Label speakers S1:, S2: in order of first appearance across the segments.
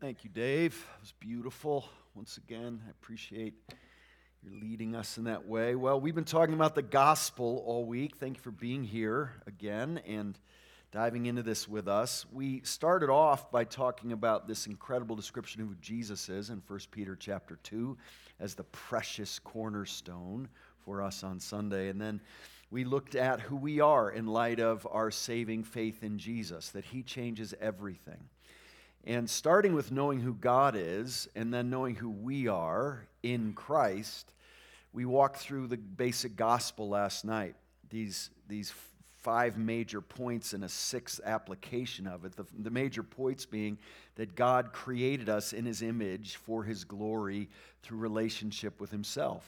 S1: Thank you, Dave. It was beautiful. Once again, I appreciate your leading us in that way. Well, we've been talking about the gospel all week. Thank you for being here again and diving into this with us. We started off by talking about this incredible description of who Jesus is in 1 Peter chapter 2 as the precious cornerstone for us on Sunday. And then we looked at who we are in light of our saving faith in Jesus, that he changes everything. And starting with knowing who God is and then knowing who we are in Christ, we walked through the basic gospel last night. These, these five major points and a sixth application of it. The, the major points being that God created us in his image for his glory through relationship with himself.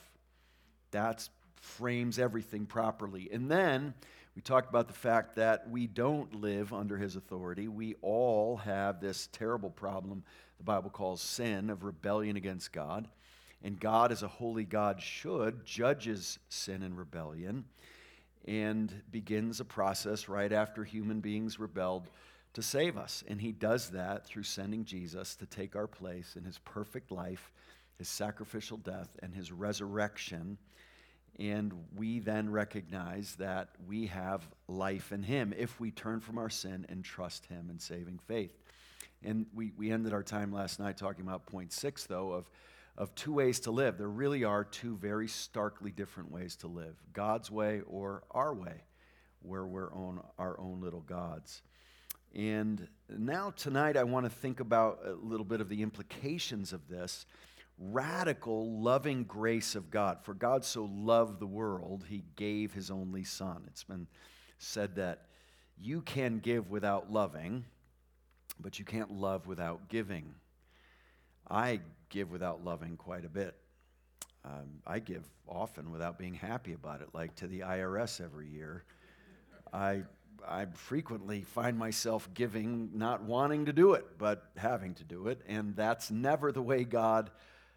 S1: That frames everything properly. And then we talked about the fact that we don't live under his authority. We all have this terrible problem the Bible calls sin of rebellion against God. And God, as a holy God should, judges sin and rebellion and begins a process right after human beings rebelled to save us. And he does that through sending Jesus to take our place in his perfect life, his sacrificial death, and his resurrection and we then recognize that we have life in Him if we turn from our sin and trust Him in saving faith. And we, we ended our time last night talking about point six, though, of, of two ways to live. There really are two very starkly different ways to live God's way or our way, where we're on our own little gods. And now, tonight, I want to think about a little bit of the implications of this radical, loving grace of God. For God so loved the world, he gave his only Son. It's been said that you can give without loving, but you can't love without giving. I give without loving quite a bit. Um, I give often without being happy about it, like to the IRS every year. I, I frequently find myself giving, not wanting to do it, but having to do it, and that's never the way God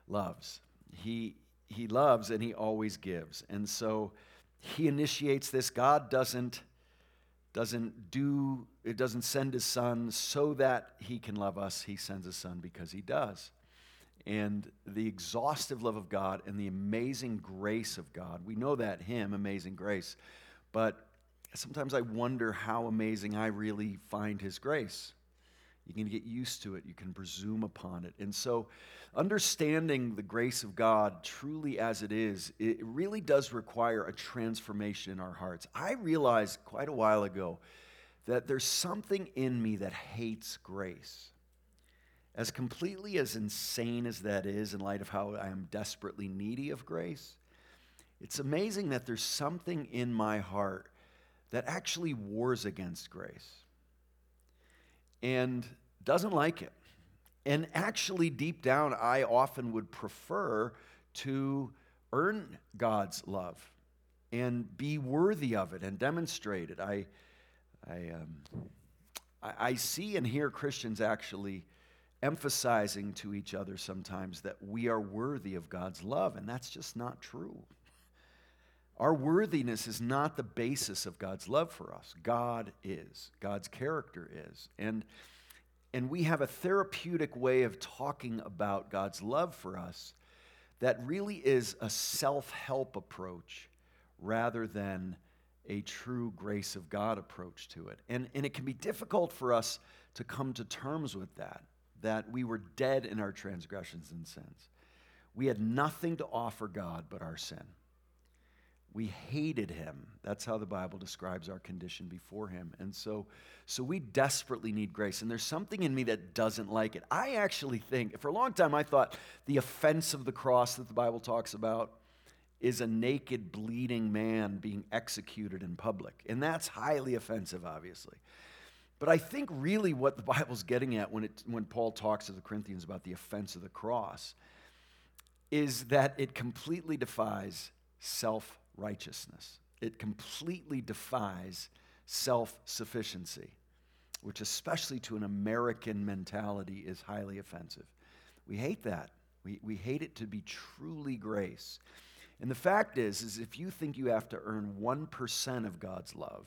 S1: loves. He, he loves and he always gives. And so he initiates this. God doesn't, doesn't do, it doesn't send his son so that he can love us. He sends his son because he does. And the exhaustive love of God and the amazing grace of God, we know that him, amazing grace. But sometimes I wonder how amazing I really find his grace. You can get used to it, you can presume upon it. And so, understanding the grace of God truly as it is, it really does require a transformation in our hearts. I realized quite a while ago that there's something in me that hates grace. As completely as insane as that is, in light of how I am desperately needy of grace, it's amazing that there's something in my heart that actually wars against grace and doesn't like it. And actually, deep down, I often would prefer to earn God's love and be worthy of it and demonstrate it. I, I, um, I, I see and hear Christians actually emphasizing to each other sometimes that we are worthy of God's love, and that's just not true. Our worthiness is not the basis of God's love for us. God is. God's character is. And, and we have a therapeutic way of talking about God's love for us that really is a self help approach rather than a true grace of God approach to it. And, and it can be difficult for us to come to terms with that, that we were dead in our transgressions and sins. We had nothing to offer God but our sin. We hated him. That's how the Bible describes our condition before him. And so, so we desperately need grace. And there's something in me that doesn't like it. I actually think, for a long time, I thought the offense of the cross that the Bible talks about is a naked, bleeding man being executed in public. And that's highly offensive, obviously. But I think really what the Bible's getting at when, it, when Paul talks to the Corinthians about the offense of the cross is that it completely defies self righteousness. It completely defies self sufficiency, which, especially to an American mentality, is highly offensive. We hate that. We, we hate it to be truly grace. And the fact is, is if you think you have to earn 1% of God's love,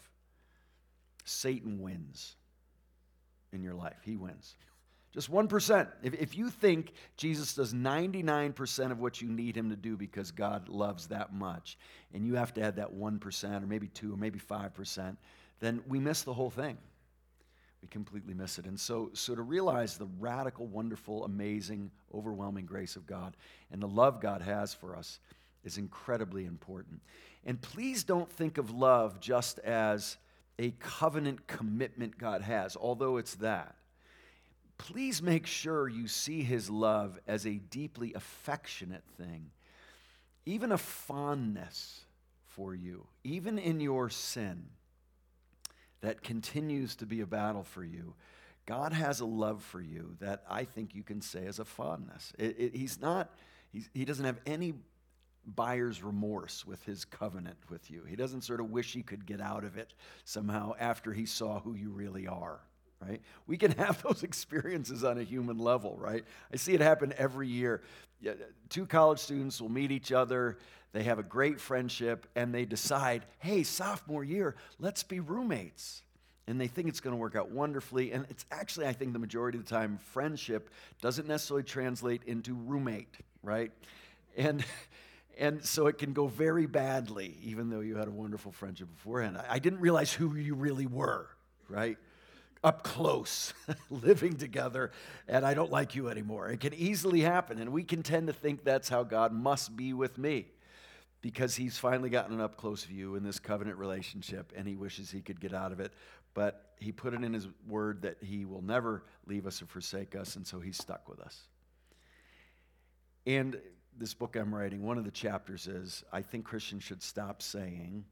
S1: Satan wins in your life. He wins. Just 1%. If, if you think Jesus does 99% of what you need him to do because God loves that much, and you have to add that 1% or maybe 2 or maybe 5%, then we miss the whole thing. We completely miss it. And so, so to realize the radical, wonderful, amazing, overwhelming grace of God and the love God has for us is incredibly important. And please don't think of love just as a covenant commitment God has, although it's that please make sure you see his love as a deeply affectionate thing, even a fondness for you, even in your sin that continues to be a battle for you. God has a love for you that I think you can say is a fondness. It, it, he's not, he's, he doesn't have any buyer's remorse with his covenant with you. He doesn't sort of wish he could get out of it somehow after he saw who you really are right? We can have those experiences on a human level, right? I see it happen every year. Two college students will meet each other, they have a great friendship, and they decide, hey, sophomore year, let's be roommates. And they think it's going to work out wonderfully. And it's actually, I think, the majority of the time, friendship doesn't necessarily translate into roommate, right? And and so it can go very badly, even though you had a wonderful friendship beforehand. I didn't realize who you really were, right? Up close, living together, and I don't like you anymore. It can easily happen, and we can tend to think that's how God must be with me because he's finally gotten an up close view in this covenant relationship and he wishes he could get out of it. But he put it in his word that he will never leave us or forsake us, and so he's stuck with us. And this book I'm writing, one of the chapters is I think Christians should stop saying,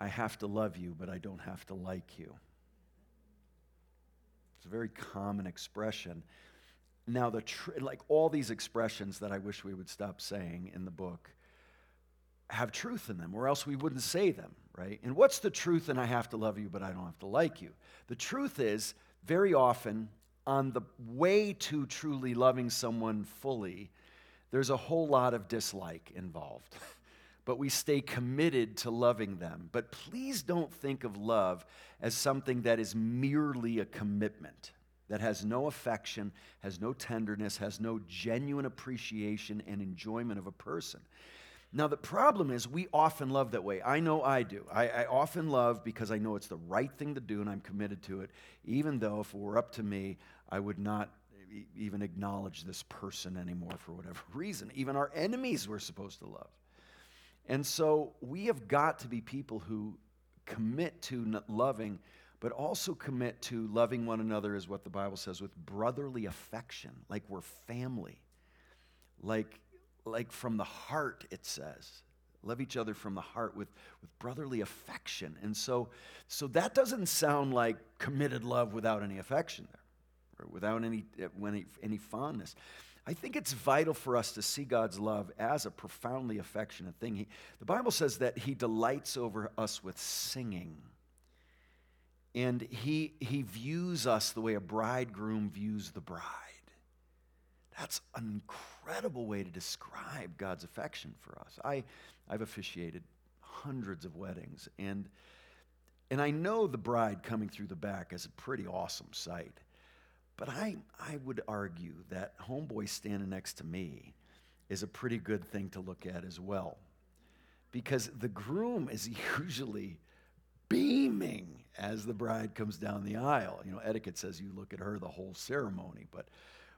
S1: I have to love you, but I don't have to like you. It's a very common expression. Now, the tr- like all these expressions that I wish we would stop saying in the book have truth in them, or else we wouldn't say them, right? And what's the truth and I have to love you, but I don't have to like you? The truth is, very often, on the way to truly loving someone fully, there's a whole lot of dislike involved. but we stay committed to loving them. But please don't think of love as something that is merely a commitment, that has no affection, has no tenderness, has no genuine appreciation and enjoyment of a person. Now, the problem is we often love that way. I know I do. I, I, often love because I know it's the right thing to do and I'm committed to it, even though if it were up to me, I would not even acknowledge this person anymore for whatever reason. Even our enemies we're supposed to love. And so we have got to be people who commit to loving, but also commit to loving one another, is what the Bible says, with brotherly affection, like we're family. Like, like from the heart, it says. Love each other from the heart with, with brotherly affection. And so, so that doesn't sound like committed love without any affection there, or without any, eh, any, any fondness. I think it's vital for us to see God's love as a profoundly affectionate thing. He, the Bible says that He delights over us with singing. And he, he views us the way a bridegroom views the bride. That's an incredible way to describe God's affection for us. I, I've officiated hundreds of weddings, and, and I know the bride coming through the back is a pretty awesome sight. But I, I would argue that homeboy standing next to me is a pretty good thing to look at as well. Because the groom is usually beaming as the bride comes down the aisle. You know, etiquette says you look at her the whole ceremony, but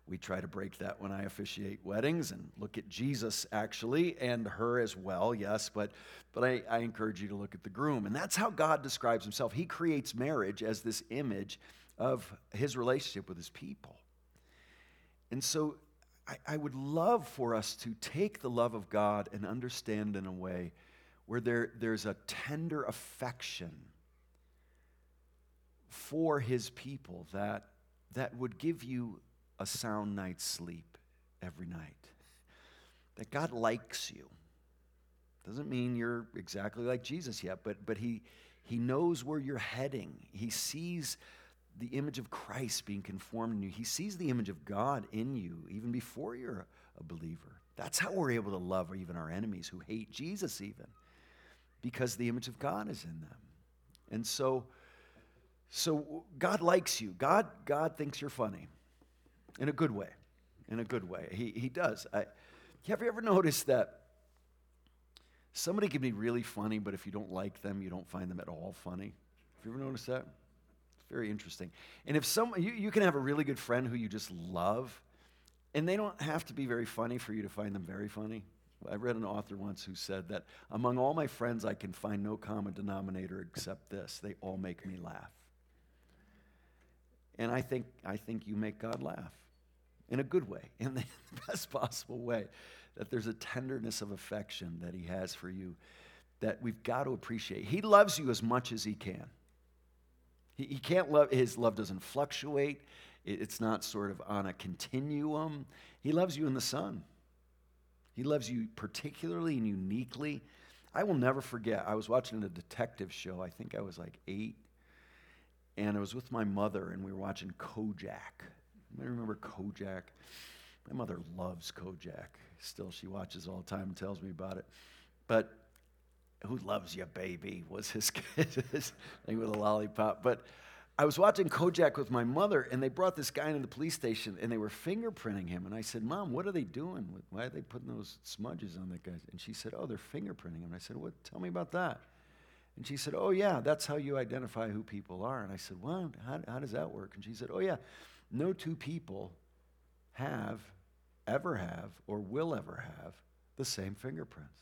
S1: we try to break that when I officiate weddings and look at Jesus actually and her as well, yes, but, but I, I encourage you to look at the groom. And that's how God describes himself. He creates marriage as this image of his relationship with his people. And so I, I, would love for us to take the love of God and understand in a way where there, there's a tender affection for his people that, that would give you a sound night's sleep every night. That God likes you. Doesn't mean you're exactly like Jesus yet, but, but he, he knows where you're heading. He sees the image of Christ being conformed in you. He sees the image of God in you even before you're a believer. That's how we're able to love even our enemies who hate Jesus, even because the image of God is in them. And so, so God likes you. God, God thinks you're funny. in a good way. In a good way. He, he does. I, have you ever noticed that somebody can be really funny, but if you don't like them, you don't find them at all funny? Have you ever noticed that? Very interesting. And if some, you, you can have a really good friend who you just love, and they don't have to be very funny for you to find them very funny. I read an author once who said that among all my friends, I can find no common denominator except this they all make me laugh. And I think, I think you make God laugh in a good way, in the best possible way. That there's a tenderness of affection that He has for you that we've got to appreciate. He loves you as much as He can. He, he can't love, His love doesn't fluctuate, it, it's not sort of on a continuum. He loves you in the Son. He loves you particularly and uniquely. I will never forget, I was watching a detective show. I think I was like eight. And I was with my mother, and we were watching Kojak. I remember Kojak. My mother loves Kojak. Still, she watches all the time and tells me about it. But who loves you, baby? Was his, his thing with a lollipop. But I was watching Kojak with my mother, and they brought this guy into the police station, and they were fingerprinting him. And I said, "Mom, what are they doing? Why are they putting those smudges on that guy?" And she said, "Oh, they're fingerprinting him." And I said, "What? Tell me about that." And she said, "Oh, yeah, that's how you identify who people are." And I said, "Well, how, how does that work?" And she said, "Oh, yeah, no two people have, ever have, or will ever have the same fingerprints."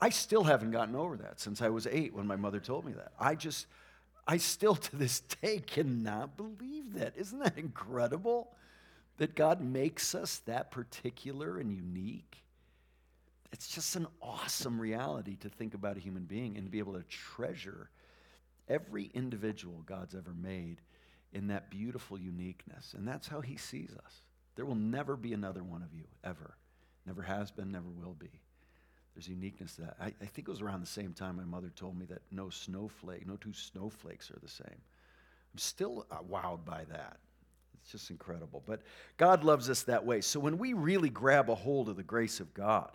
S1: I still haven't gotten over that since I was eight when my mother told me that. I just I still to this day cannot believe that. Isn't that incredible? That God makes us that particular and unique. It's just an awesome reality to think about a human being and to be able to treasure every individual God's ever made in that beautiful uniqueness. And that's how He sees us. There will never be another one of you, ever. Never has been, never will be. There's uniqueness to that. I, I, think it was around the same time my mother told me that no snowflake, no two snowflakes are the same. I'm still uh, wowed by that. It's just incredible. But God loves us that way. So when we really grab a hold of the grace of God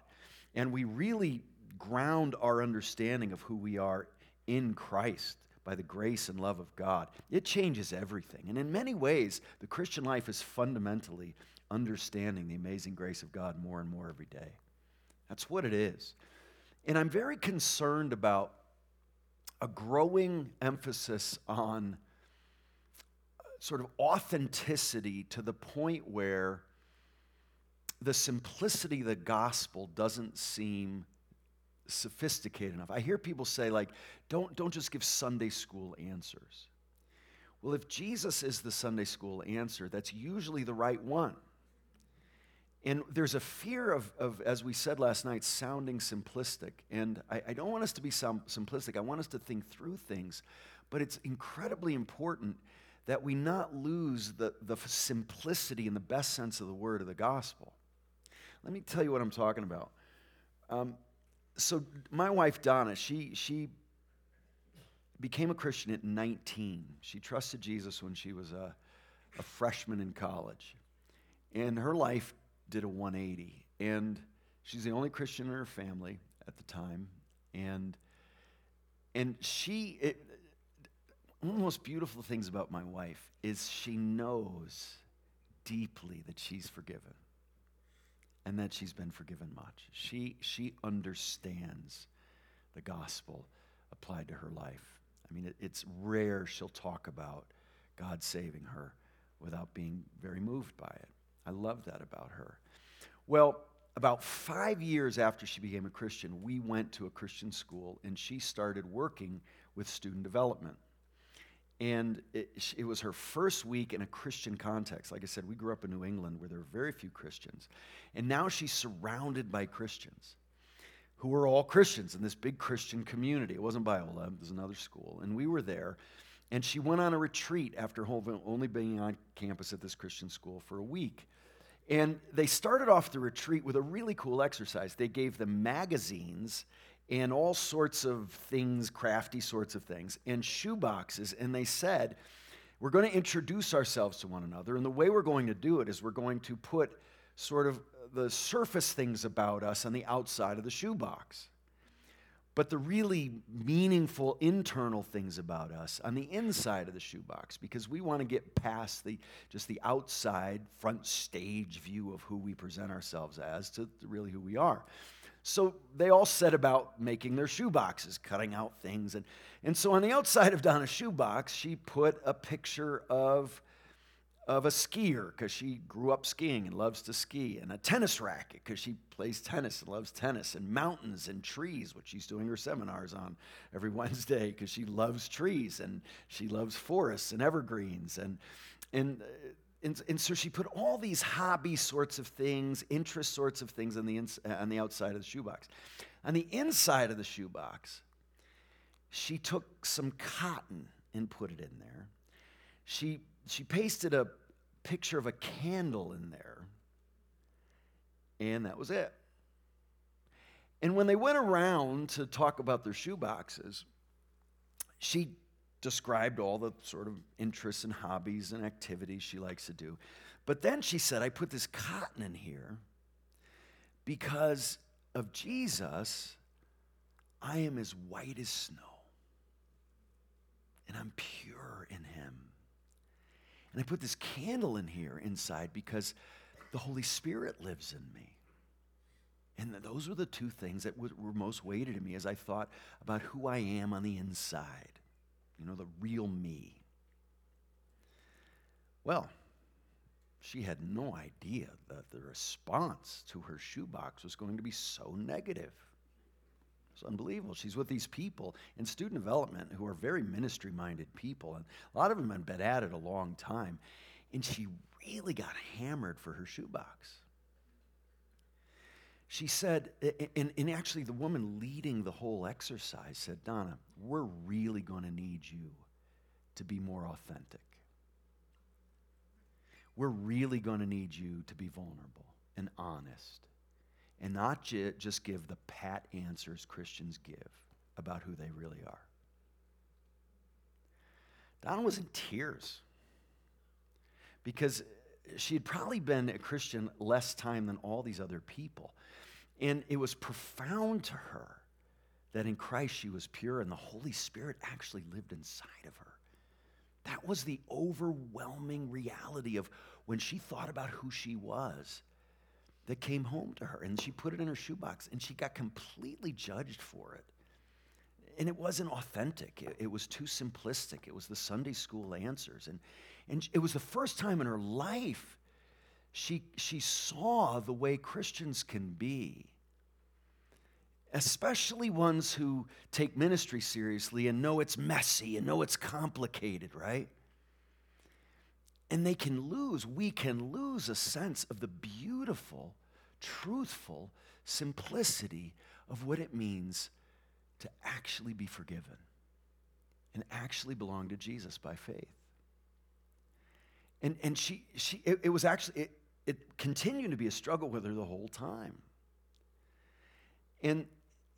S1: and we really ground our understanding of who we are in Christ by the grace and love of God, it changes everything. And in many ways, the Christian life is fundamentally understanding the amazing grace of God more and more every day. That's what it is. And I'm very concerned about a growing emphasis on uh, sort of authenticity to the point where the simplicity of the gospel doesn't seem sophisticated enough. I hear people say, like, don't, don't just give Sunday school answers. Well, if Jesus is the Sunday school answer, that's usually the right one. And there's a fear of, of, as we said last night, sounding simplistic. And I, I don't want us to be simplistic. I want us to think through things. But it's incredibly important that we not lose the, the simplicity in the best sense of the word of the gospel. Let me tell you what I'm talking about. Um, so, my wife, Donna, she, she became a Christian at 19. She trusted Jesus when she was a, a freshman in college. And her life did a 180. And she's the only Christian in her family at the time. And, and she, it, one of the most beautiful things about my wife is she knows deeply that she's forgiven and that she's been forgiven much. She, she understands the gospel applied to her life. I mean, it, it's rare she'll talk about God saving her without being very moved by it. I love that about her. Well, about five years after she became a Christian, we went to a Christian school and she started working with student development. And it, it, was her first week in a Christian context. Like I said, we grew up in New England where there were very few Christians. And now she's surrounded by Christians who are all Christians in this big Christian community. It wasn't Biola, it was another school. And we were there. And she went on a retreat after only being on campus at this Christian school for a week. And they started off the retreat with a really cool exercise. They gave them magazines and all sorts of things, crafty sorts of things, and shoe boxes. And they said, We're going to introduce ourselves to one another. And the way we're going to do it is we're going to put sort of the surface things about us on the outside of the shoebox. But the really meaningful internal things about us on the inside of the shoebox because we want to get past the just the outside front stage view of who we present ourselves as to really who we are. So they all set about making their shoeboxes cutting out things and, and so on the outside of donna's shoebox she put a picture of of a skier because she grew up skiing and loves to ski, and a tennis racket because she plays tennis and loves tennis, and mountains and trees, which she's doing her seminars on every Wednesday because she loves trees and she loves forests and evergreens. And, and, uh, and, and so she put all these hobby sorts of things, interest sorts of things on the, ins- uh, on the outside of the shoebox. On the inside of the shoebox, she took some cotton and put it in there. She she pasted a picture of a candle in there, and that was it. And when they went around to talk about their shoeboxes, she described all the sort of interests and hobbies and activities she likes to do. But then she said, I put this cotton in here because of Jesus, I am as white as snow, and I'm pure. And I put this candle in here inside because the Holy Spirit lives in me. And those were the two things that were most weighted in me as I thought about who I am on the inside. You know, the real me. Well, she had no idea that the response to her shoebox was going to be so negative. It's unbelievable. She's with these people in student development who are very ministry minded people, and a lot of them have been at it a long time. And she really got hammered for her shoebox. She said, and, and actually, the woman leading the whole exercise said, Donna, we're really going to need you to be more authentic. We're really going to need you to be vulnerable and honest and not j- just give the pat answers Christians give about who they really are. Donna was in tears because she had probably been a Christian less time than all these other people. And it was profound to her that in Christ she was pure and the Holy Spirit actually lived inside of her. That was the overwhelming reality of when she thought about who she was that came home to her. And she put it in her shoebox and she got completely judged for it. And it wasn't authentic, it, it was too simplistic. It was the Sunday school answers. And, and it was the first time in her life she, she saw the way Christians can be. Especially ones who take ministry seriously and know it's messy and know it's complicated, right? And they can lose, we can lose a sense of the beautiful, truthful simplicity of what it means to actually be forgiven and actually belong to Jesus by faith. And, and she, she it, it was actually, it, it continued to be a struggle with her the whole time. And,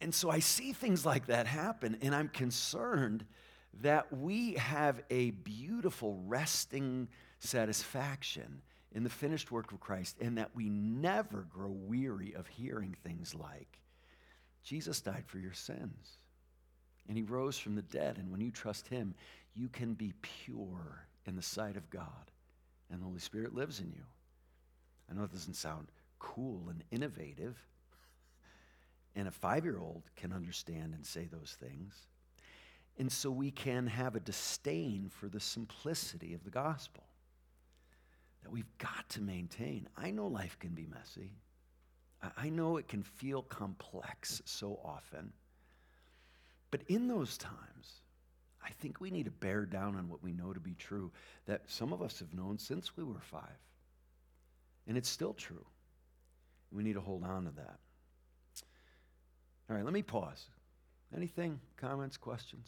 S1: and so I see things like that happen, and I'm concerned that we have a beautiful resting satisfaction in the finished work of Christ and that we never grow weary of hearing things like Jesus died for your sins and he rose from the dead. And when you trust him, you can be pure in the sight of God and the Holy Spirit lives in you. I know it doesn't sound cool and innovative. And a five year old can understand and say those things. And so we can have a disdain for the simplicity of the gospel that we've got to maintain. I know life can be messy, I know it can feel complex so often. But in those times, I think we need to bear down on what we know to be true that some of us have known since we were five. And it's still true. We need to hold on to that. All right, let me pause. Anything, comments, questions?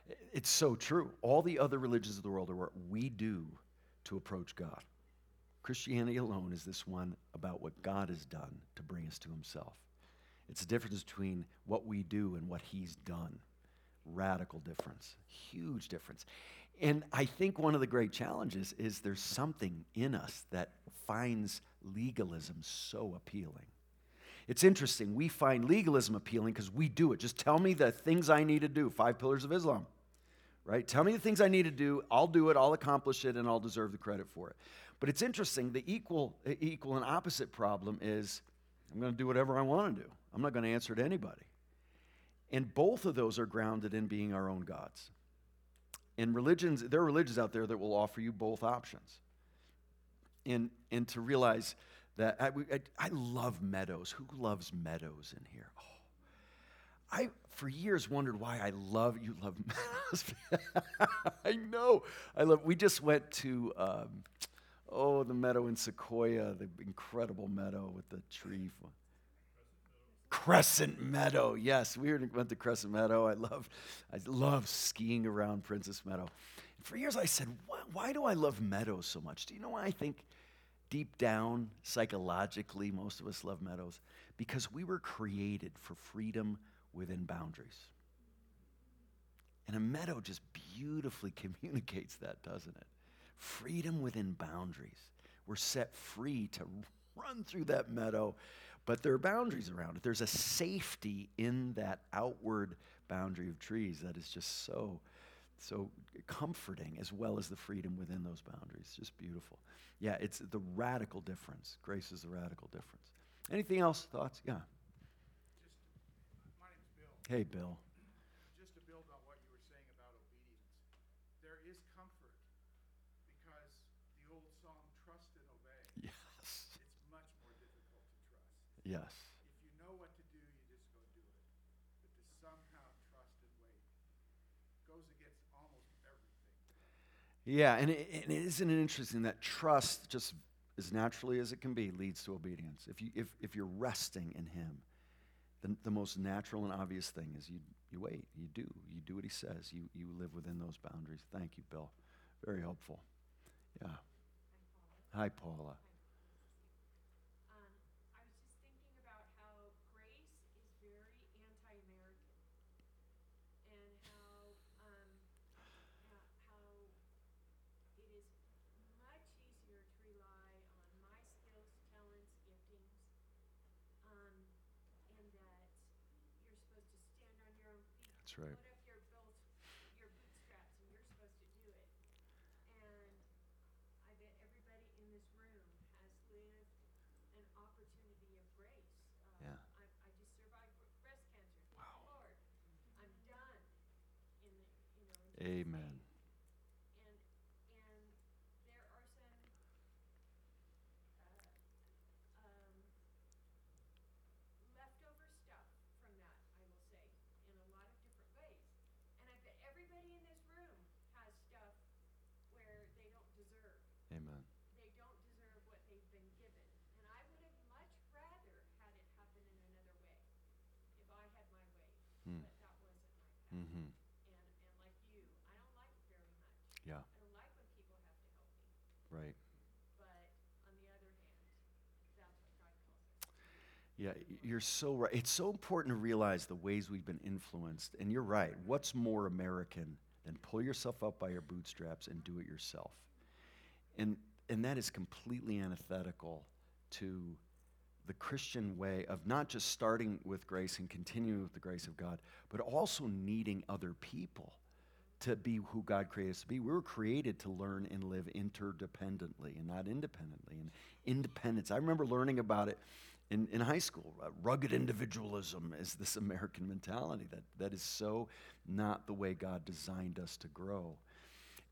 S2: It's
S1: so true. All the other religions of the world are what we do to approach God. Christianity alone is this one about what God has done to bring us to Himself. It's the difference between what we do and what He's done. Radical difference, huge difference. And I think one of the great challenges is there's something in us that finds legalism so appealing. It's interesting. We find legalism appealing because we do it. Just tell me the things I need to do. Five pillars of Islam, right? Tell me the things I need to do. I'll do it. I'll accomplish it, and I'll deserve the credit for it. But it's interesting. The equal, equal and opposite problem is I'm going to do whatever I want to do. I'm not going to answer to anybody. And both of those are grounded in being our own gods. And religions, there are religions out there that will offer you both options. And, and to realize that I, I, I love meadows. Who loves meadows in here? Oh, I, for years, wondered why I love, you love. I know. I love, we just went to, um, oh, the meadow in Sequoia, the incredible meadow with the tree. Crescent Meadow. Yes, we went to Crescent Meadow. I love, I love skiing around Princess Meadow. For years, I said, why, why do I love meadows so much? Do you know why I think deep down, psychologically, most of us love meadows? Because we were created for freedom within boundaries. And a meadow just beautifully communicates that, doesn't it? Freedom within boundaries. We're set free to run through that meadow but there are boundaries around it. There's a safety in that outward boundary of trees that is just so, so comforting, as well as the freedom within those boundaries. Just beautiful. Yeah, it's the radical difference. Grace is the radical difference. Anything else? Thoughts? Yeah.
S3: Just, my name's Bill.
S1: Hey, Bill.
S3: Just to build on what you were saying about obedience, there is comfort because the old song, trust and obey.
S1: Yes.
S3: It's much more difficult to trust.
S1: Yes.
S3: If you know what to do, you just go do it. But to somehow trust and wait goes against almost everything.
S1: Yeah, and, it, and isn't it interesting that trust, just as naturally as it can be, leads to obedience. If, you, if, if you're resting in Him, the, the most natural and obvious thing is you, you wait, you do, you do what He says, you, you live within those boundaries. Thank you, Bill. Very helpful. Yeah. Hi, Paula.
S4: Um, I was just thinking about how grace is very anti-American, and how um, how, how it is much easier to rely on my skills, talents, giftings, um, and that you're supposed to stand on your own feet.
S1: That's right.
S4: Put up your both your bootstraps, and you're supposed to do it. And I bet everybody in this room has lived an opportunity of grace. Uh,
S1: Yeah.
S4: I, I just survived br- breast cancer. Thank
S1: Wow.
S4: the Lord. I'm done. In the, you know. In Jesus'
S1: Amen.
S4: name. And and there are some uh, um, leftover stuff from that, I will say, in a lot of different ways. And I bet everybody in this room has stuff where they don't deserve
S1: Amen.
S4: they don't deserve what they've been given. And I would have much rather had it happen in another way, if I had my way.
S1: Hmm.
S4: But that wasn't my path.
S1: Mm-hmm.
S4: And, and like you, I don't like it very much.
S1: Yeah,
S4: I don't like when people have to help me.
S1: right.
S4: But on the other hand, that's what God calls us.
S1: Yeah, you're so right. It's so important to realize the ways we've been influenced. And you're right. What's more American than pull yourself up by your bootstraps and do it yourself? And, and that is completely antithetical to the Christian way of not just starting with grace and continuing with the grace of God, but also needing other people to be who God created us to be. We were created to learn and live interdependently and not independently. And independence, I remember learning about it in, in high school. Uh, rugged individualism is this American mentality that, that is so not the way God designed us to grow.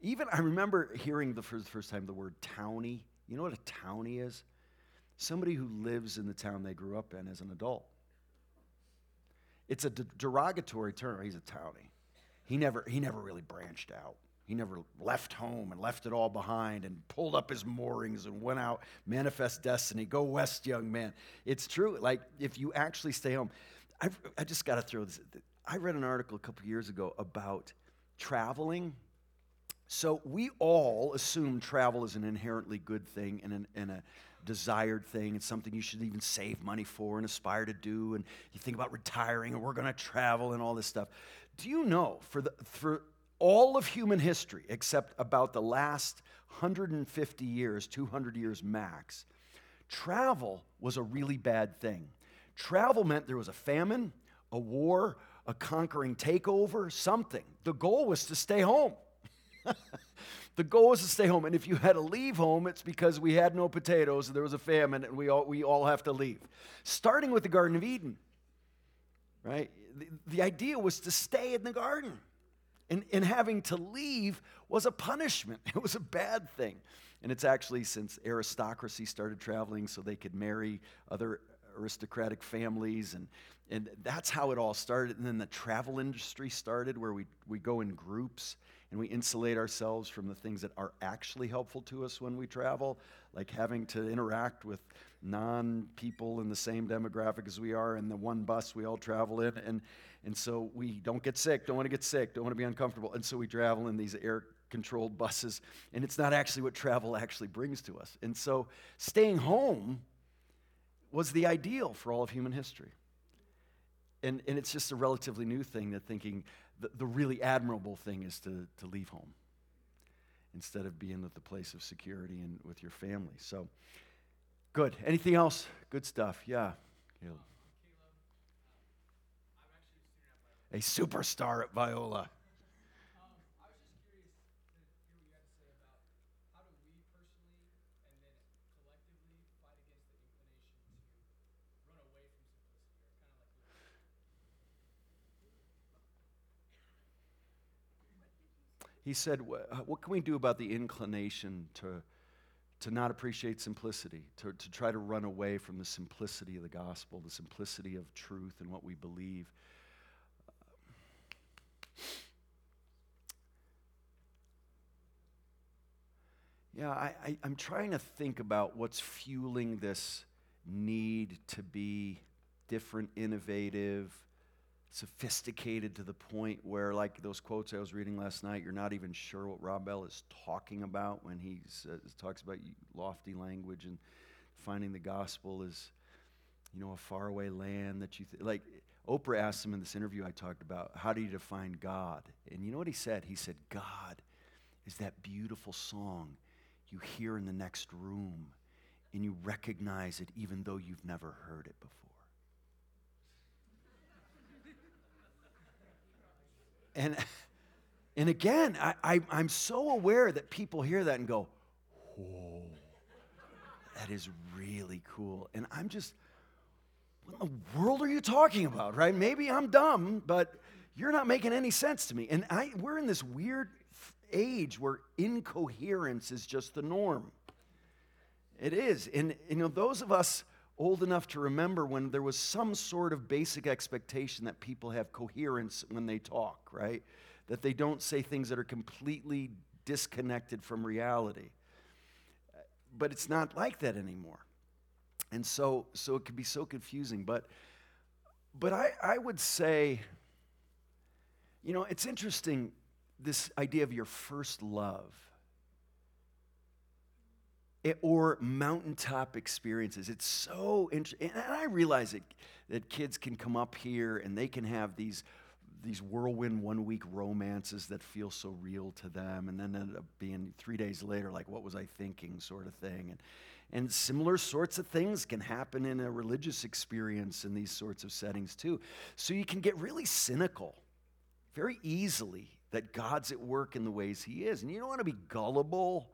S1: Even I remember hearing the, the first time the word townie. You know what a townie is? Somebody who lives in the town they grew up in as an adult. It's a de- derogatory term. He's a townie. He never, he never really branched out. He never left home and left it all behind and pulled up his moorings and went out, manifest destiny, go west, young man. It's true. Like, if you actually stay home, I've, I just got to throw this. I read an article a couple years ago about traveling. So we all assume travel is an inherently good thing and, an, and a desired thing. It's something you should even save money for and aspire to do. And you think about retiring and we're going to travel and all this stuff. Do you know for the for all of human history, except about the last 150 years, 200 years max, travel was a really bad thing. Travel meant there was a famine, a war, a conquering takeover, something. The goal was to stay home. the goal was to stay home. And if you had to leave home, it's because we had no potatoes and there was a famine and we all, we all have to leave. Starting with the Garden of Eden, right? The, the idea was to stay in the garden. And, and having to leave was a punishment, it was a bad thing. And it's actually since aristocracy started traveling so they could marry other aristocratic families. And, and that's how it all started. And then the travel industry started where we, we go in groups and we insulate ourselves from the things that are actually helpful to us when we travel, like having to interact with non people in the same demographic as we are in the one bus we all travel in. And, and so we don't get sick, don't want to get sick, don't want to be uncomfortable. And so we travel in these air controlled buses. And it's not actually what travel actually brings to us. And so staying home was the ideal for all of human history. And, and it's just a relatively new thing that thinking the, the really admirable thing is to, to leave home instead of being at the place of security and with your family. So, good. Anything else? Good stuff. Yeah. Caleb. A superstar at Biola. He said, What can we do about the inclination to, to not appreciate simplicity, to, to try to run away from the simplicity of the gospel, the simplicity of truth and what we believe? Yeah, I, am trying to think about what's fueling this need to be different, innovative, sophisticated to the point where, like those quotes I was reading last night, you're not even sure what Rob Bell is talking about when he talks about lofty language and finding the gospel is, you know, a faraway land that you th- like. Oprah asked him in this interview I talked about, how do you define God? And you know what he said? He said, God is that beautiful song you hear in the next room and you recognize it even though you've never heard it before. And, and again, I, I, I'm so aware that people hear that and go, whoa, that is really cool. And I'm just, what in the world are you talking about, right? Maybe I'm dumb, but you're not making any sense to me. And I, we're in this weird age where incoherence is just the norm. It is. And, you know, those of us old enough to remember when there was some sort of basic expectation that people have coherence when they talk, right? That they don't say things that are completely disconnected from reality. But it's not like that anymore. And so, so it can be so confusing. But, but I, I would say, you know, it's interesting this idea of your first love it, or mountaintop experiences. It's so interesting. And I realize it, that kids can come up here and they can have these, these whirlwind one week romances that feel so real to them, and then end up being three days later, like, what was I thinking, sort of thing. And, and similar sorts of things can happen in a religious experience in these sorts of settings too. So you can get really cynical very easily that God's at work in the ways He is. And you don't want to be gullible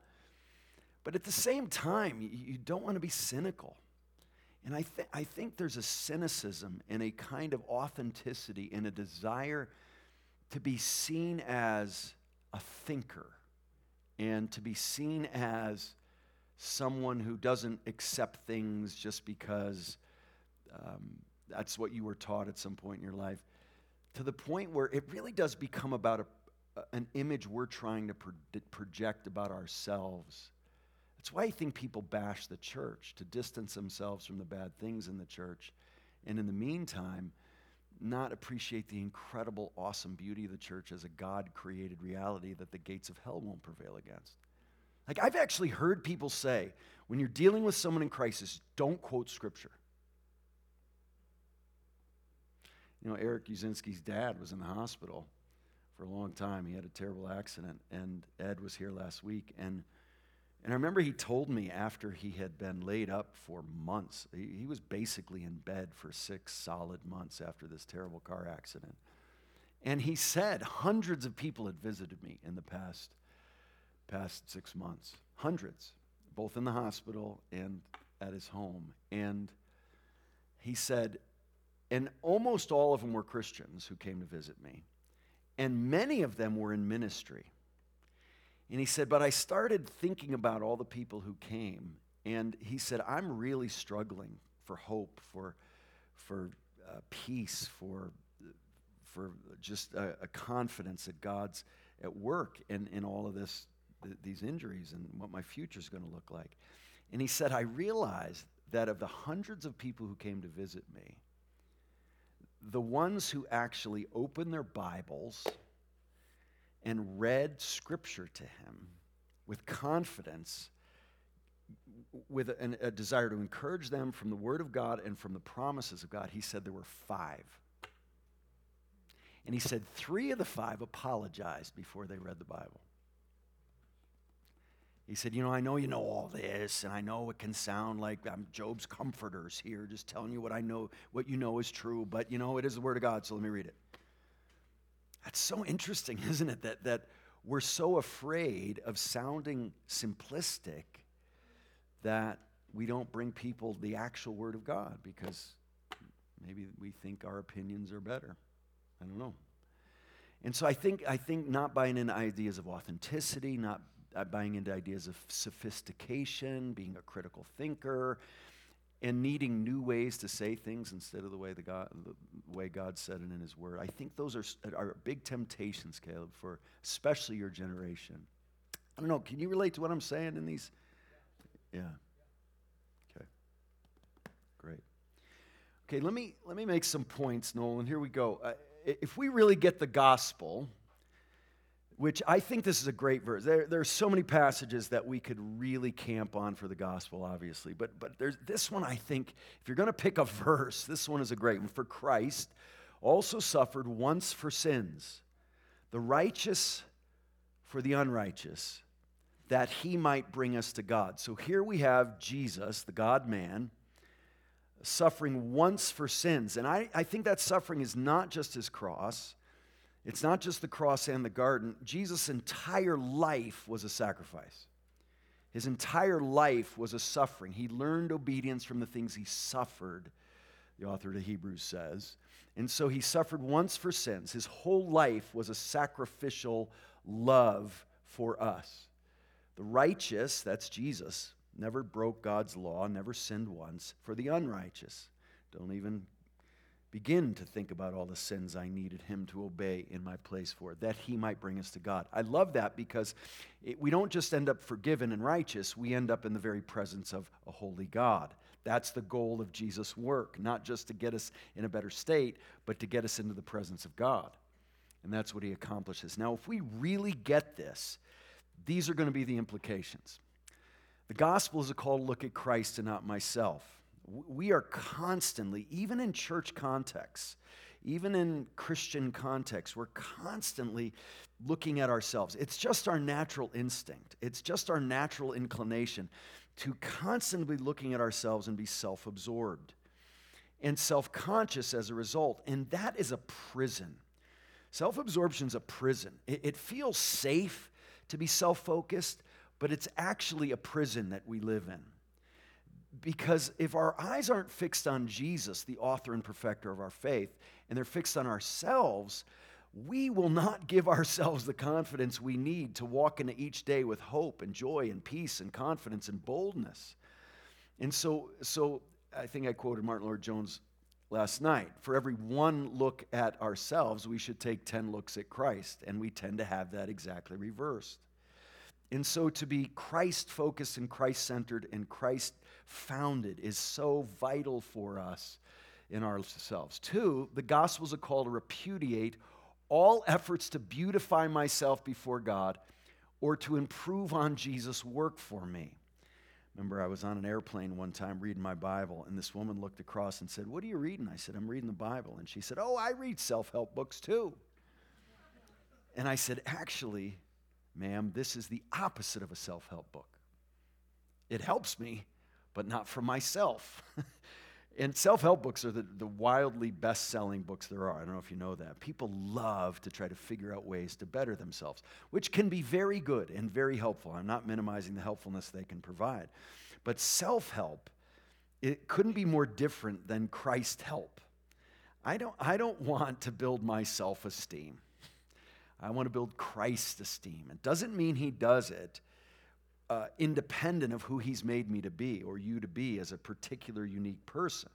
S1: but at the same time, you don't want to be cynical. And I, th- I think there's a cynicism and a kind of authenticity and a desire to be seen as a thinker and to be seen as someone who doesn't accept things just because um, that's what you were taught at some point in your life, to the point where it really does become about a, an image we're trying to pro- project about ourselves that's why I think people bash the church to distance themselves from the bad things in the church. And in the meantime, not appreciate the incredible, awesome beauty of the church as a God created reality that the gates of hell won't prevail against. Like, I've actually heard people say, when you're dealing with someone in crisis, don't quote scripture. You know, Eric Uzinski's dad was in the hospital for a long time. He had a terrible accident, and Ed was here last week. And, and I remember he told me after he had been laid up for months, he, he was basically in bed for six solid months after this terrible car accident. And he said hundreds of people had visited me in the past, past six months. Hundreds, both in the hospital and at his home. And he said, and almost all of them were Christians who came to visit me. And many of them were in ministry. And he said, But I started thinking about all the people who came. And he said, I'm really struggling for hope, for, for uh, peace, for, for just a, a, confidence that God's at work in, in all of this, th- these injuries and what my future is going to look like. And he said, I realized that of the hundreds of people who came to visit me, the ones who actually opened their Bibles and read Scripture to him with confidence, with a, a, desire to encourage them from the Word of God and from the promises of God, he said there were five. And he said three of the five apologized before they read the Bible. He said, You know, I know you know all this, and I know it can sound like I'm Job's comforters here, just telling you what I know, what you know is true, but you know, it is the Word of God, so let me read it. That's so interesting, isn't it? That, that we're so afraid of sounding simplistic that we don't bring people the actual Word of God because maybe we think our opinions are better. I don't know. And so I think, I think not buying into ideas of authenticity, not uh, buying into ideas of sophistication, being a critical thinker, and needing new ways to say things instead of the way, the, God, the way God said it in His Word. I think those are, are big temptations, Caleb, for especially your generation. I don't know, can you relate to what I'm saying in these? Yeah. Okay. Great. Okay, let me, let me make some points, Nolan. Here we go. Uh, if we really get the gospel, which I think this is a great verse. There, there are so many passages that we could really camp on for the gospel, obviously. But, but there's this one, I think, if you're going to pick a verse, this one is a great one. For Christ also suffered once for sins, the righteous for the unrighteous, that he might bring us to God. So here we have Jesus, the God man, suffering once for sins. And I, I think that suffering is not just his cross it's not just the cross and the garden. Jesus' entire life was a sacrifice. His entire life was a suffering. He learned obedience from the things he suffered, the author of Hebrews says. And so he suffered once for sins. His whole life was a sacrificial love for us. The righteous, that's Jesus, never broke God's law, never sinned once. For the unrighteous, don't even begin to think about all the sins I needed him to obey in my place for, that he might bring us to God. I love that because it, we don't just end up forgiven and righteous, we end up in the very presence of a holy God. That's the goal of Jesus' work, not just to get us in a better state, but to get us into the presence of God. And that's what he accomplishes. Now, if we really get this, these are going to be the implications. The gospel is a call to look at Christ and not myself we are constantly, even in church contexts, even in Christian contexts, we're constantly looking at ourselves. It's just our natural instinct, it's just our natural inclination to constantly looking at ourselves and be self absorbed and self conscious as a result. And that is a prison. Self absorption is a prison. It, it feels safe to be self focused, but it's actually a prison that we live in. Because if our eyes aren't fixed on Jesus, the author and perfecter of our faith, and they're fixed on ourselves, we will not give ourselves the confidence we need to walk into each day with hope and joy and peace and confidence and boldness. And so, so I think I quoted Martyn Lloyd-Jones last night. For every one look at ourselves, we should take 10 looks at Christ. And we tend to have that exactly reversed. And so to be Christ focused and Christ centered and Christ founded is so vital for us in ourselves. Two, the gospel is a call to repudiate all efforts to beautify myself before God or to improve on Jesus' work for me. Remember, I was on an airplane one time reading my Bible, and this woman looked across and said, What are you reading? I said, I'm reading the Bible. And she said, Oh, I read self help books too. And I said, Actually, ma'am, this is the opposite of a self help book. It helps me, but not for myself. and self help books are the, the wildly best selling books there are. I don't know if you know that. People love to try to figure out ways to better themselves, which can be very good and very helpful. I'm not minimizing the helpfulness they can provide. But self help, it couldn't be more different than Christ help. I don't, I don't want to build my self esteem. I want to build Christ esteem. It doesn't mean he does it uh, independent of who he's made me to be or you to be as a particular unique person.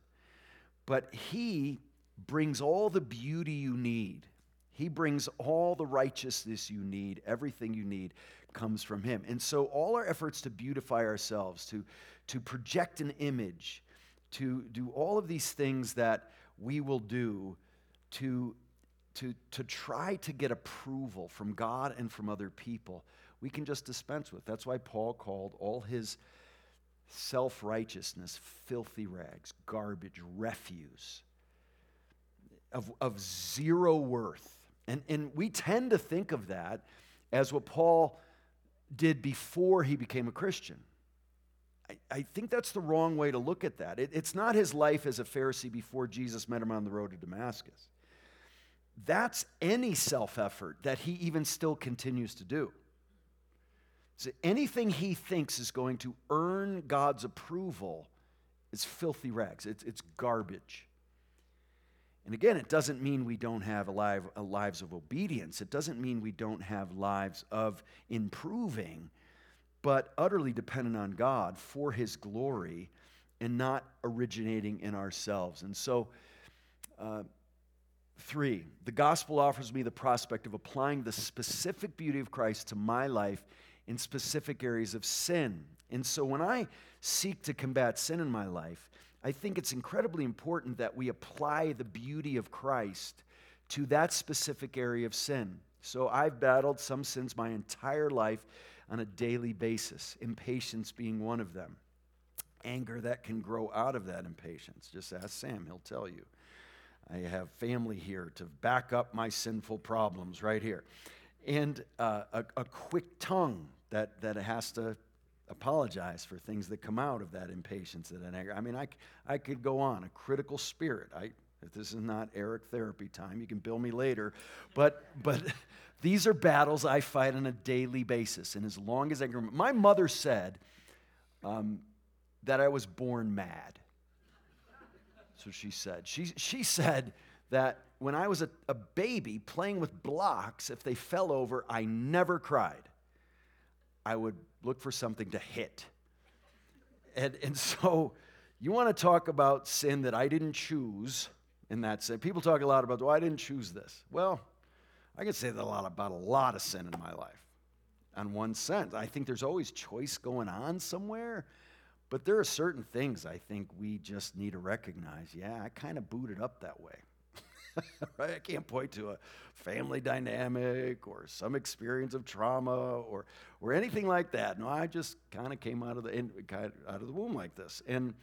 S1: But he brings all the beauty you need. He brings all the righteousness you need. Everything you need comes from him. And so all our efforts to beautify ourselves, to, to project an image, to do all of these things that we will do to, to, to try to get approval from God and from other people we can just dispense with. That's why Paul called all his self righteousness filthy rags, garbage, refuse, of, of zero worth. And, and we tend to think of that as what Paul did before he became a Christian. I, I think that's the wrong way to look at that. It, it's not his life as a Pharisee before Jesus met him on the road to Damascus. That's any self effort that he even still continues to do. So anything he thinks is going to earn God's approval is filthy rags, it's, it's garbage. And again, it doesn't mean we don't have lives of obedience. It doesn't mean we don't have lives of improving, but utterly dependent on God for his glory and not originating in ourselves. And so, uh, three, the gospel offers me the prospect of applying the specific beauty of Christ to my life in specific areas of sin. And so when I seek to combat sin in my life, I think it's incredibly important that we apply the beauty of Christ to that specific area of sin. So I've battled some sins my entire life on a daily basis, impatience being one of them. Anger that can grow out of that impatience. Just ask Sam, he'll tell you. I have family here to back up my sinful problems right here. And uh, a, a quick tongue that, that has to apologize for things that come out of that impatience and anger. I mean, I, I could go on. A critical spirit. I, if this is not Eric therapy time. You can bill me later. But, but these are battles I fight on a daily basis. And as long as I can remember, my mother said um, that I was born mad. So she said. She, she said that when I was a, a baby playing with blocks, if they fell over, I never cried. I would look for something to hit. And, and so you want to talk about sin that I didn't choose in that sense. People talk a lot about, well, I didn't choose this. Well, I can say that a lot about a lot of sin in my life. On one sense, I think there's always choice going on somewhere, but there are certain things I think we just need to recognize. Yeah, I kind of booted up that way. right? I can't point to a family dynamic or some experience of trauma or, or anything like that. No, I just kind of came out of the out of the womb like this, and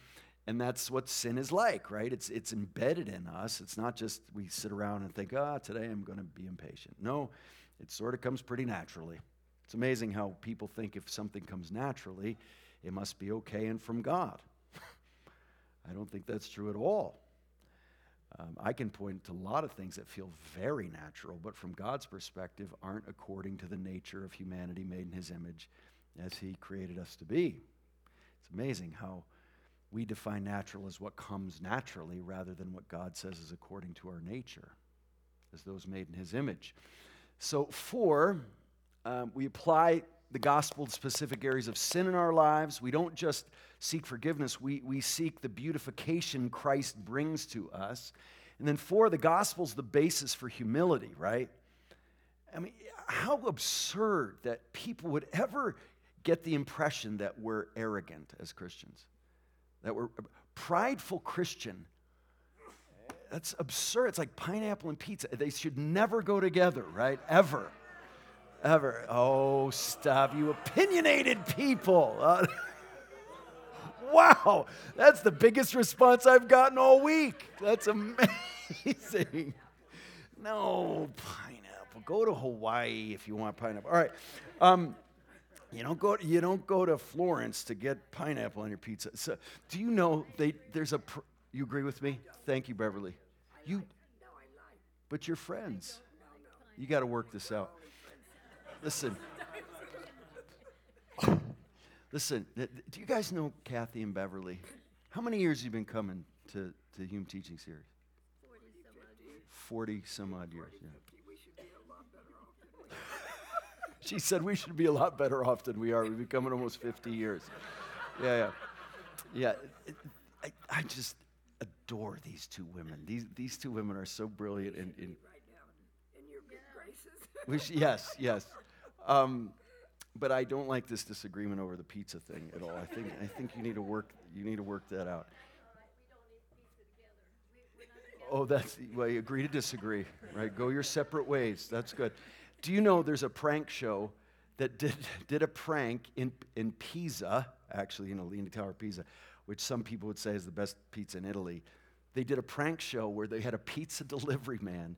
S1: and that's what sin is like, right? It's it's embedded in us. It's not just we sit around and think, ah, oh, today I'm going to be impatient. No, it sort of comes pretty naturally. It's amazing how people think if something comes naturally, it must be okay and from God. I don't think that's true at all. Um, I can point to a lot of things that feel very natural, but from God's perspective, aren't according to the nature of humanity made in His image as He created us to be. It's amazing how we define natural as what comes naturally rather than what God says is according to our nature, as those made in His image. So, four, um, we apply the gospel to specific areas of sin in our lives. We don't just seek forgiveness, we, we seek the beautification Christ brings to us. And then, four, the gospel's the basis for humility, right? I mean, how absurd that people would ever get the impression that we're arrogant as Christians, that we're prideful Christian That's absurd. It's like pineapple and pizza. They should never go together, right? Ever. Ever. Oh, stop, you opinionated people. Uh, wow, that's the biggest response I've gotten all week. That's amazing. No, pineapple. Go to Hawaii if you want pineapple. All right. Um, you don't go. You don't go to Florence to get pineapple on your pizza. So, do you know they? There's a. Pr- you agree with me? Thank you, Beverly. You. But you're friends. You got to work this out. Listen. Listen. Do you guys know Kathy and Beverly? How many years have you been coming to to Hume Teaching Series? Forty some odd years. Yeah. She said we should be a lot better off than we are. We've been coming almost 50 years. Yeah, yeah. Yeah. I, I just adore these two women. These, these two women are so brilliant. And, and we sh- yes, yes. Um, but I don't like this disagreement over the pizza thing at all. I think, I think you need to work, you need to work that out. Oh, that's, well, you agree to disagree, right? Go your separate ways. That's good. Do you know there's a prank show that did, did a prank in, in Pisa, actually, know, Leaning Tower Pisa, which some people would say is the best pizza in Italy. They did a prank show where they had a pizza delivery man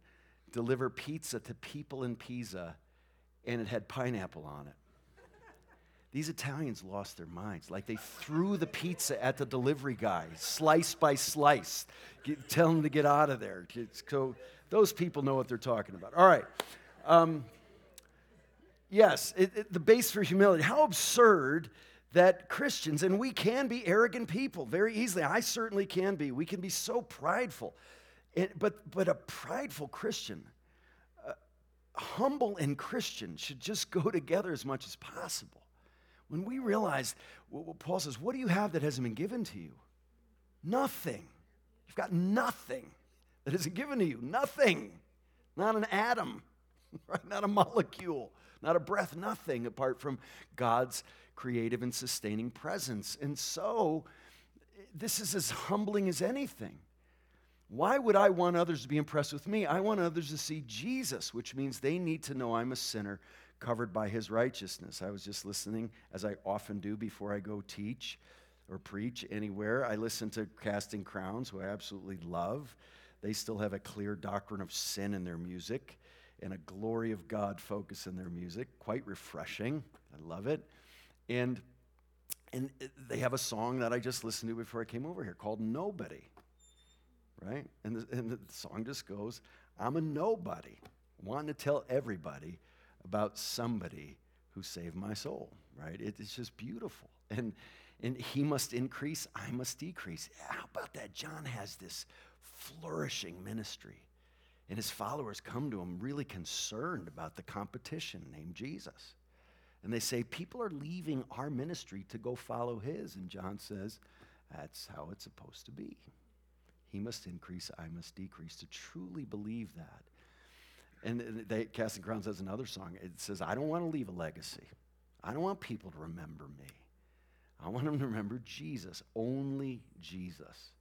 S1: deliver pizza to people in Pisa, and it had pineapple on it. These Italians lost their minds. Like they threw the pizza at the delivery guy, slice by slice, get, tell him to get out of there. So those people know what they're talking about. All right. Um, yes, it, it- the base for humility. How absurd that Christians, and we can be arrogant people very easily. I certainly can be. We can be so prideful. It- but, but a prideful Christian, humble and Christian should just go together as much as possible. When we realize what, what Paul says, what do you have that hasn't been given to you? Nothing. You've got nothing that isn't given to you. Nothing. Not an atom, right? Not a molecule, not a breath, nothing apart from God's creative and sustaining presence. And so, this is as humbling as anything. Why would I want others to be impressed with me? I want others to see Jesus, which means they need to know I'm a sinner covered by his righteousness. I was just listening, as I often do before I go teach or preach anywhere. I listen to Casting Crowns, who I absolutely love. They still have a clear doctrine of sin in their music and a glory of God focus in their music. Quite refreshing. I love it. And and they have a song that I just listened to before I came over here called Nobody right? And the, and the song just goes, I'm a nobody, wanting to tell everybody about somebody who saved my soul, right? It- it's just beautiful. And, and he must increase, I must decrease. How about that? John has this flourishing ministry, and his followers come to him really concerned about the competition named Jesus. And they say, People are leaving our ministry to go follow his. And John says, That's how it's supposed to be. He must increase, I must decrease. To truly believe that. And they, Casting Crowns has another song. It says, I don't want to leave a legacy. I don't want people to remember me. I want them to remember Jesus, only Jesus.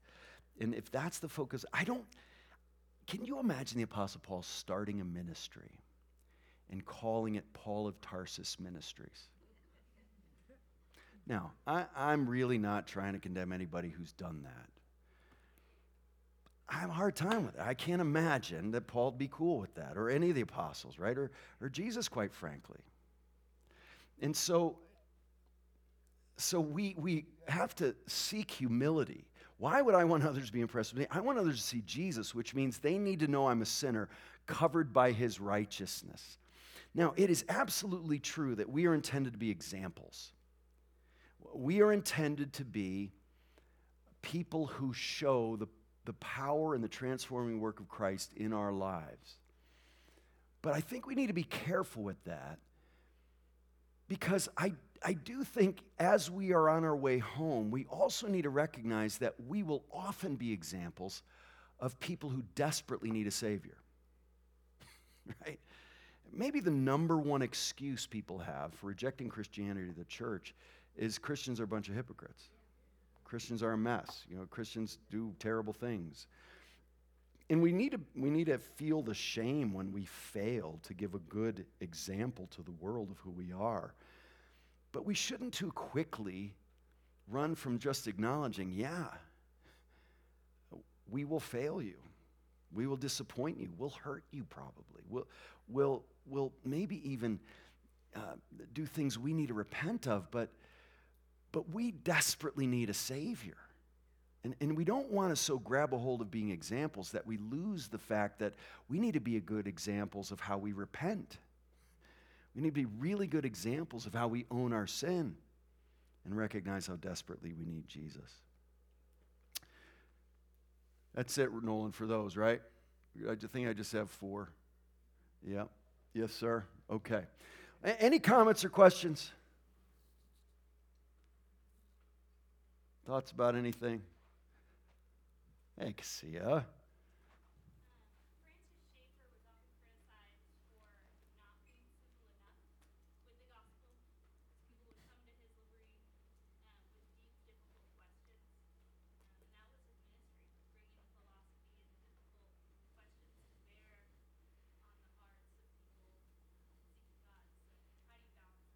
S1: And if that's the focus, I don't. Can you imagine the Apostle Paul starting a ministry and calling it Paul of Tarsus Ministries? Now, I, I'm really not trying to condemn anybody who's done that. I have a hard time with it. I can't imagine that Paul'd be cool with that, or any of the apostles, right? Or, or Jesus, quite frankly. And so, so we, we have to seek humility. Why would I want others to be impressed with me? I want others to see Jesus, which means they need to know I'm a sinner covered by his righteousness. Now, it is absolutely true that we are intended to be examples. We are intended to be people who show the the power and the transforming work of Christ in our lives. But I think we need to be careful with that because I, I do think as we are on our way home, we also need to recognize that we will often be examples of people who desperately need a Savior. right? Maybe the number one excuse people have for rejecting Christianity, the church, is Christians are a bunch of hypocrites. Christians are a mess. You know, Christians do terrible things. and we need, to, we need to feel the shame when we fail to give a good example to the world of who we are. But we shouldn't too quickly run from just acknowledging, yeah, we will fail you. We will disappoint you. We'll hurt you probably. We'll, we'll, we'll maybe even uh, do things we need to repent of, but, but we desperately need a Savior. And, and we don't want to so grab a hold of being examples that we lose the fact that we need to be good examples of how we repent. We need to be really good examples of how we own our sin and recognize how desperately we need Jesus. That's it, Nolan, for those, right? I think I just have four. Yeah. Yes, sir. Okay. A- any comments or questions? Thoughts about anything? Hey, Cassia.
S5: Francis Schaeffer was often criticized for not being simple enough with the gospel. People would come to his L'Abri um, with deep, difficult questions, um, and that was his ministry, bringing philosophy and difficult questions to bear on the hearts of people seeking God. So, how do you balance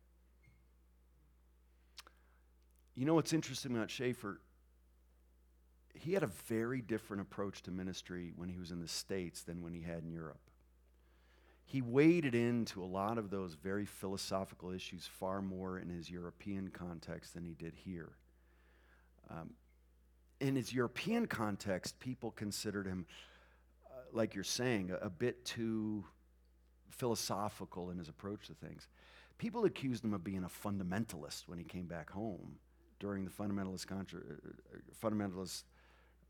S5: those?
S1: You know what's interesting about Schaeffer? He had a very different approach to ministry when he was in the States than when he had in Europe. He waded into a lot of those very philosophical issues far more in his European context than he did here. Um, in his European context, people considered him, uh, like you're saying, a, a bit too philosophical in his approach to things. People accused him of being a fundamentalist when he came back home during the fundamentalist, contra- uh, uh, fundamentalist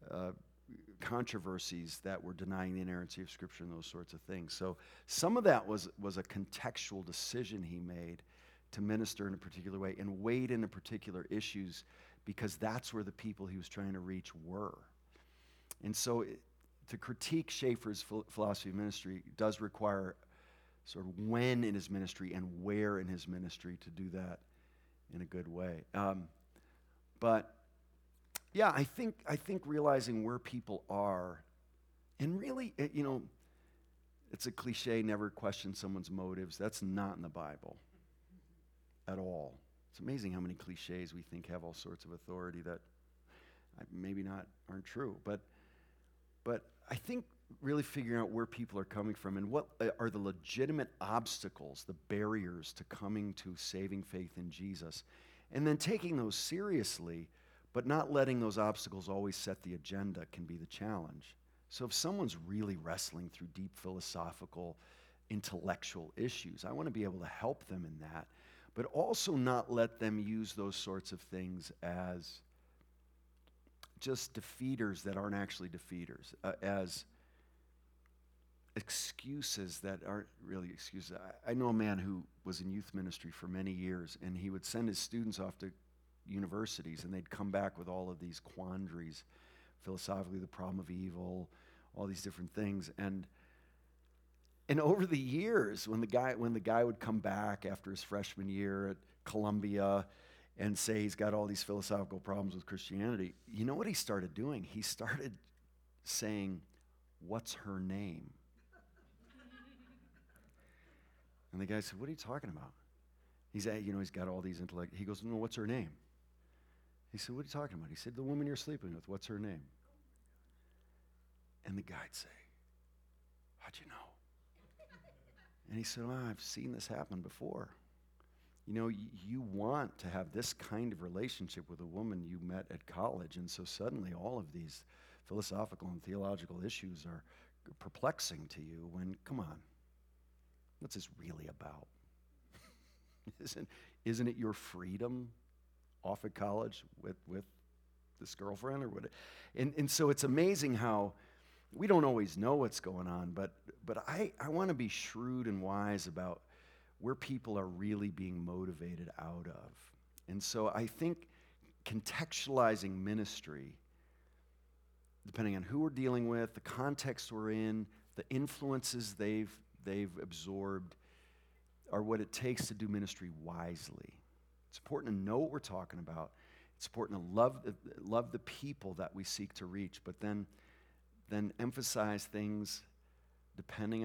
S1: uh, controversies that were denying the inerrancy of Scripture and those sorts of things. So some of that was, was a contextual decision he made to minister in a particular way and wade into particular issues because that's where the people he was trying to reach were. And so it, to critique Schaeffer's phil- philosophy of ministry does require sort of when in his ministry and where in his ministry to do that in a good way. Um, but yeah, I think, I think realizing where people are, and really, it- you know, it's a cliche never question someone's motives. That's not in the Bible at all. It's amazing how many cliches we think have all sorts of authority that uh, maybe not aren't true. But, but I think really figuring out where people are coming from and what uh, are the legitimate obstacles, the barriers to coming to saving faith in Jesus, and then taking those seriously, but not letting those obstacles always set the agenda can be the challenge. So if someone's really wrestling through deep philosophical, intellectual issues, I want to be able to help them in that, but also not let them use those sorts of things as just defeaters that aren't actually defeaters, uh, as excuses that aren't really excuses. I, I know a man who was in youth ministry for many years, and he would send his students off to universities, and they'd come back with all of these quandaries, philosophically, the problem of evil, all these different things, and and over the years, when the guy when the guy would come back after his freshman year at Columbia and say he's got all these philosophical problems with Christianity, you know what he started doing? He started saying, "What's her name?" And the guy said, What are you talking about? He's at, you know, he's got all these intellect. He goes, No, what's her name? He said, What are you talking about? He said, The woman you're sleeping with, what's her name? And the guy'd say, How'd you know? And he said, I've seen this happen before. You know, y- you want to have this kind of relationship with a woman you met at college, and so suddenly all of these philosophical and theological issues are perplexing to you when, come on, What's this really about? isn't, isn't it your freedom off at college with, with this girlfriend or what? And, and so it's amazing how we don't always know what's going on, but, but I, I want to be shrewd and wise about where people are really being motivated out of. And so I think contextualizing ministry, depending on who we're dealing with, the context we're in, the influences they've they've absorbed are what it takes to do ministry wisely. It's important to know what we're talking about. It's important to love the, love the people that we seek to reach, but then then emphasize things depending